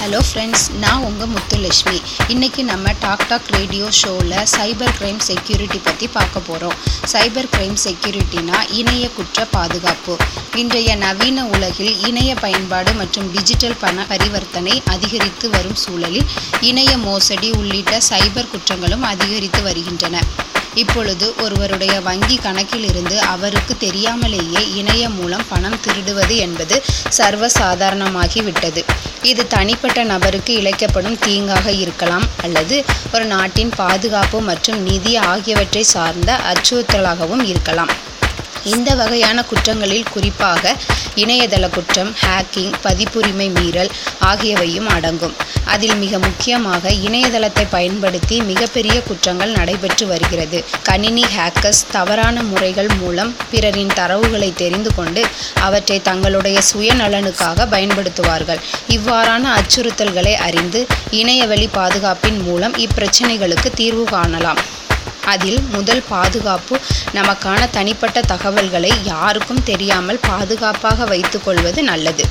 Hello friends நான் உங்கள் முத்துலட்சுமி. இன்றைக்கி நம்ம டாக் டாக் ரேடியோ ஷோவில் சைபர் கிரைம் செக்யூரிட்டி பற்றி பார்க்க போகிறோம் சைபர் கிரைம் செக்யூரிட்டினா இணைய குற்ற பாதுகாப்பு. இன்றைய நவீன உலகில் இணைய பயன்பாடு மற்றும் டிஜிட்டல் பண பரிவர்த்தனை அதிகரித்து வரும் சூழலில் இணைய மோசடி உள்ளிட்ட சைபர் குற்றங்களும் அதிகரித்து வருகின்றன. இப்பொழுது ஒருவருடைய வங்கி கணக்கிலிருந்து அவருக்கு தெரியாமலேயே இணையம் மூலம் பணம் திருடுவது என்பது சர்வசாதாரணமாகிவிட்டது. இது தனிப்பட்ட நபருக்கு இழைக்கப்படும் தீங்காக இருக்கலாம் அல்லது ஒரு நாட்டின் பாதுகாப்பு மற்றும் நிதி ஆகியவற்றை சார்ந்த அச்சுறுத்தலாகவும் இருக்கலாம். இந்த வகையான குற்றங்களில் குறிப்பாக இணையதள குற்றம் ஹேக்கிங் பதிப்புரிமை மீறல் ஆகியவையும் அடங்கும். அதில் மிக முக்கியமாக இணையதளத்தை பயன்படுத்தி மிகப்பெரிய குற்றங்கள் நடைபெற்று வருகிறது. கணினி ஹேக்கர்ஸ் தவறான முறைகள் மூலம் பிறரின் தரவுகளை தெரிந்து கொண்டு அவற்றை தங்களுடைய சுயநலனுக்காக பயன்படுத்துவார்கள். இவ்வாறான அச்சுறுத்தல்களை அறிந்து இணையவழி பாதுகாப்பின் மூலம் இப்பிரச்சனைகளுக்கு தீர்வு காணலாம். அதில் முதல் பாதுகாப்பு நமக்கான தனிப்பட்ட தகவல்களை யாருக்கும் தெரியாமல் பாதுகாப்பாக வைத்துக்கொள்வது நல்லது.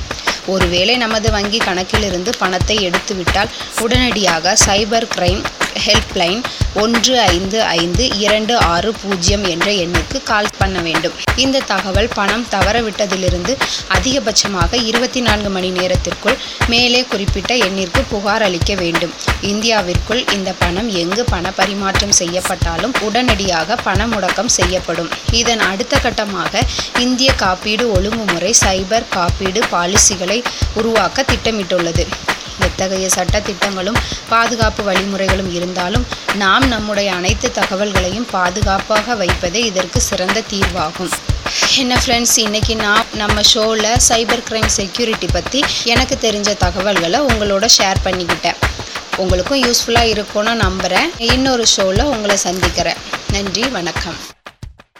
ஒருவேளை நமது வங்கி கணக்கிலிருந்து பணத்தை எடுத்துவிட்டால் உடனடியாக சைபர் கிரைம் ஹெல்ப்லைன் ஒன்று ஐந்து ஐந்து இரண்டு ஆறு பூஜ்ஜியம் என்ற எண்ணுக்கு கால் பண்ண வேண்டும். இந்த தகவல் பணம் தவறவிட்டதிலிருந்து அதிகபட்சமாக இருபத்தி நான்கு மணி நேரத்திற்குள் மேலே குறிப்பிட்ட எண்ணிற்கு புகார் அளிக்க வேண்டும். இந்தியாவிற்குள் இந்த பணம் எங்கு பண பரிமாற்றம் செய்யப்பட்டாலும் உடனடியாக பண முடக்கம் செய்யப்படும். இதன் அடுத்த கட்டமாக இந்திய காப்பீடு ஒழுங்குமுறை சைபர் காப்பீடு பாலிசிகளை உருவாக்க திட்டமிட்டுள்ளது. எத்தகைய சட்ட திட்டங்களும் பாதுகாப்பு வழிமுறைகளும் இருந்தாலும் நாம் நம்முடைய அனைத்து தகவல்களையும் பாதுகாப்பாக வைப்பதே இதற்கு சிறந்த தீர்வாகும். என்ன ஃப்ரெண்ட்ஸ் இன்றைக்கி நான் நம்ம ஷோவில் சைபர் கிரைம் செக்யூரிட்டி பற்றி எனக்கு தெரிஞ்ச தகவல்களை உங்களோட ஷேர் பண்ணிக்கிட்டேன். உங்களுக்கும் யூஸ்ஃபுல்லாக இருக்கும்னு நம்புகிறேன் இன்னொரு ஷோவில் உங்களை சந்திக்கிறேன். நன்றி வணக்கம்.